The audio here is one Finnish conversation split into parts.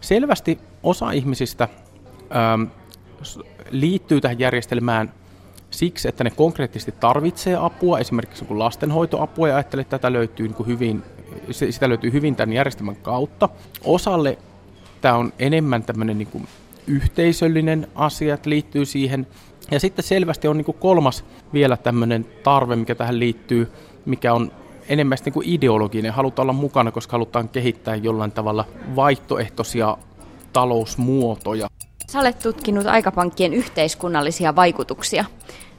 selvästi osa ihmisistä ähm, liittyy tähän järjestelmään siksi, että ne konkreettisesti tarvitsee apua, esimerkiksi kun lastenhoitoapua, ja ajattelee, että tätä löytyy niin kuin hyvin, sitä löytyy hyvin tämän järjestelmän kautta. Osalle tämä on enemmän tämmöinen niin kuin yhteisöllinen asia, että liittyy siihen. Ja sitten selvästi on niin kuin kolmas vielä tämmöinen tarve, mikä tähän liittyy, mikä on enemmän niin kuin ideologinen. Halutaan olla mukana, koska halutaan kehittää jollain tavalla vaihtoehtoisia talousmuotoja. Sä olet tutkinut aikapankkien yhteiskunnallisia vaikutuksia.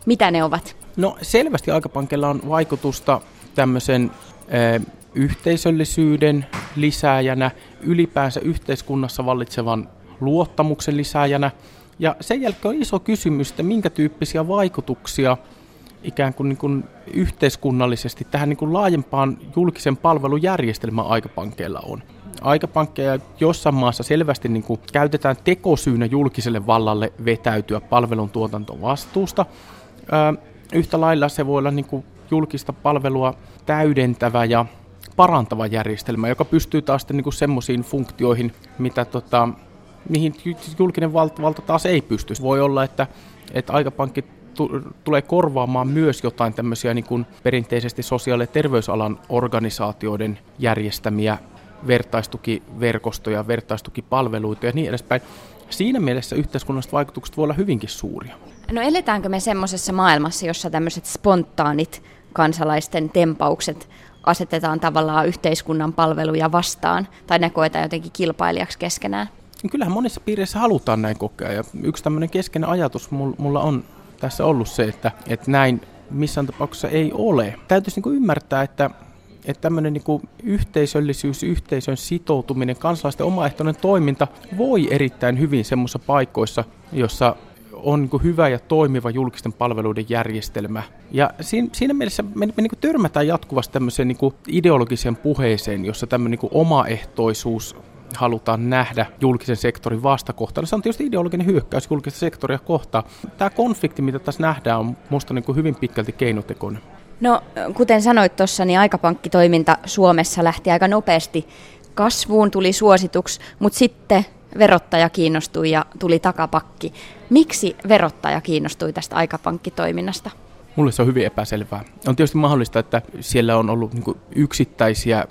Mitä ne ovat? No selvästi aikapankilla on vaikutusta tämmöisen ö, yhteisöllisyyden lisääjänä, ylipäänsä yhteiskunnassa vallitsevan luottamuksen lisääjänä. Ja sen jälkeen on iso kysymys, että minkä tyyppisiä vaikutuksia ikään kuin, niin kuin yhteiskunnallisesti tähän niin kuin laajempaan julkisen palvelujärjestelmän aikapankkeilla on. Aikapankkeja jossain maassa selvästi niin kuin käytetään tekosyynä julkiselle vallalle vetäytyä palvelun tuotantovastuusta. yhtä lailla se voi olla niin kuin julkista palvelua täydentävä ja parantava järjestelmä, joka pystyy taas niin semmoisiin funktioihin, mitä tota, mihin julkinen valta, valta taas ei pysty. Voi olla, että, että aikapankki tulee korvaamaan myös jotain tämmöisiä niin kuin perinteisesti sosiaali- ja terveysalan organisaatioiden järjestämiä vertaistukiverkostoja, vertaistukipalveluita ja niin edespäin. Siinä mielessä yhteiskunnalliset vaikutukset voi olla hyvinkin suuria. No eletäänkö me semmoisessa maailmassa, jossa tämmöiset spontaanit kansalaisten tempaukset asetetaan tavallaan yhteiskunnan palveluja vastaan, tai ne koetaan jotenkin kilpailijaksi keskenään? Kyllähän monissa piireissä halutaan näin kokea, ja yksi tämmöinen keskeinen ajatus mulla on tässä ollut se, että, että näin missään tapauksessa ei ole. Täytyisi niin kuin ymmärtää, että että tämmöinen niin yhteisöllisyys, yhteisön sitoutuminen, kansalaisten omaehtoinen toiminta voi erittäin hyvin semmoisissa paikoissa, jossa on niin hyvä ja toimiva julkisten palveluiden järjestelmä. Ja siinä, siinä mielessä me, me niin törmätään jatkuvasti tämmöiseen niin ideologiseen puheeseen, jossa tämmöinen niin omaehtoisuus halutaan nähdä julkisen sektorin vastakohtana. Se on tietysti ideologinen hyökkäys julkista sektoria kohtaan. Tämä konflikti, mitä tässä nähdään, on minusta niin hyvin pitkälti keinotekoinen. No, kuten sanoit tuossa, niin aikapankkitoiminta Suomessa lähti aika nopeasti kasvuun, tuli suosituksi, mutta sitten verottaja kiinnostui ja tuli takapakki. Miksi verottaja kiinnostui tästä aikapankkitoiminnasta? Mulle se on hyvin epäselvää. On tietysti mahdollista, että siellä on ollut niin yksittäisiä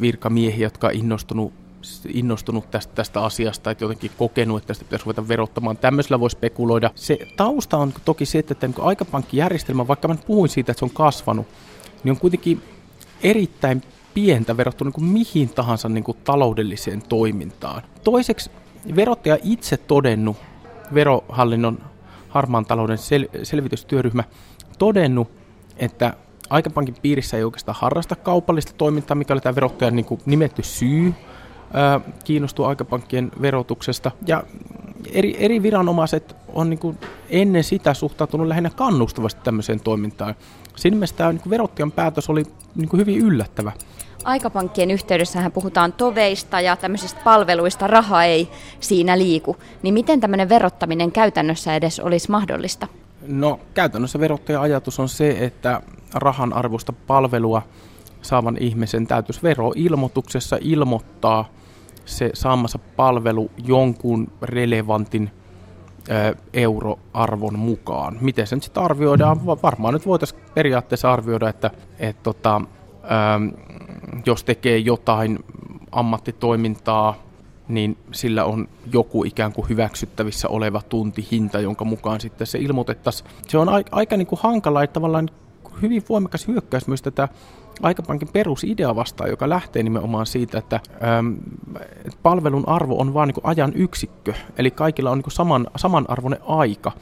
virkamiehiä, jotka on innostunut innostunut tästä, tästä asiasta, että jotenkin kokenut, että tästä pitäisi ruveta verottamaan. Tämmöisellä voi spekuloida. Se tausta on toki se, että niin aikapankkijärjestelmä, vaikka mä puhuin siitä, että se on kasvanut, niin on kuitenkin erittäin pientä verrattuna niin mihin tahansa niin kuin taloudelliseen toimintaan. Toiseksi verottaja itse todennut, verohallinnon harmaan talouden sel- selvitystyöryhmä todennut, että aikapankin piirissä ei oikeastaan harrasta kaupallista toimintaa, mikä oli tämä verottajan niin kuin nimetty syy kiinnostuu aikapankkien verotuksesta. Ja eri, eri viranomaiset on niin kuin ennen sitä suhtautunut lähinnä kannustavasti tämmöiseen toimintaan. Siinä mielessä tämä niin verottajan päätös oli niin kuin hyvin yllättävä. Aikapankkien yhteydessähän puhutaan toveista ja tämmöisistä palveluista, raha ei siinä liiku. Niin miten tämmöinen verottaminen käytännössä edes olisi mahdollista? No käytännössä verottajan ajatus on se, että rahan arvosta palvelua saavan ihmisen täytyisi veroilmoituksessa ilmoittaa se saamassa palvelu jonkun relevantin euroarvon mukaan. Miten se nyt sitten arvioidaan? Varmaan nyt voitaisiin periaatteessa arvioida, että et tota, jos tekee jotain ammattitoimintaa, niin sillä on joku ikään kuin hyväksyttävissä oleva tuntihinta, jonka mukaan sitten se ilmoitettaisiin. Se on aika, aika niin kuin hankala, että tavallaan hyvin voimakas hyökkäys myös tätä aikapankin perusidea vastaan, joka lähtee nimenomaan siitä, että äm, palvelun arvo on vain niin ajan yksikkö, eli kaikilla on niin saman, samanarvoinen aika,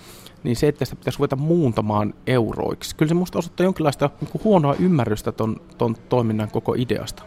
niin se, että sitä pitäisi ruveta muuntamaan euroiksi, kyllä se minusta osoittaa jonkinlaista niin huonoa ymmärrystä ton, ton toiminnan koko ideasta.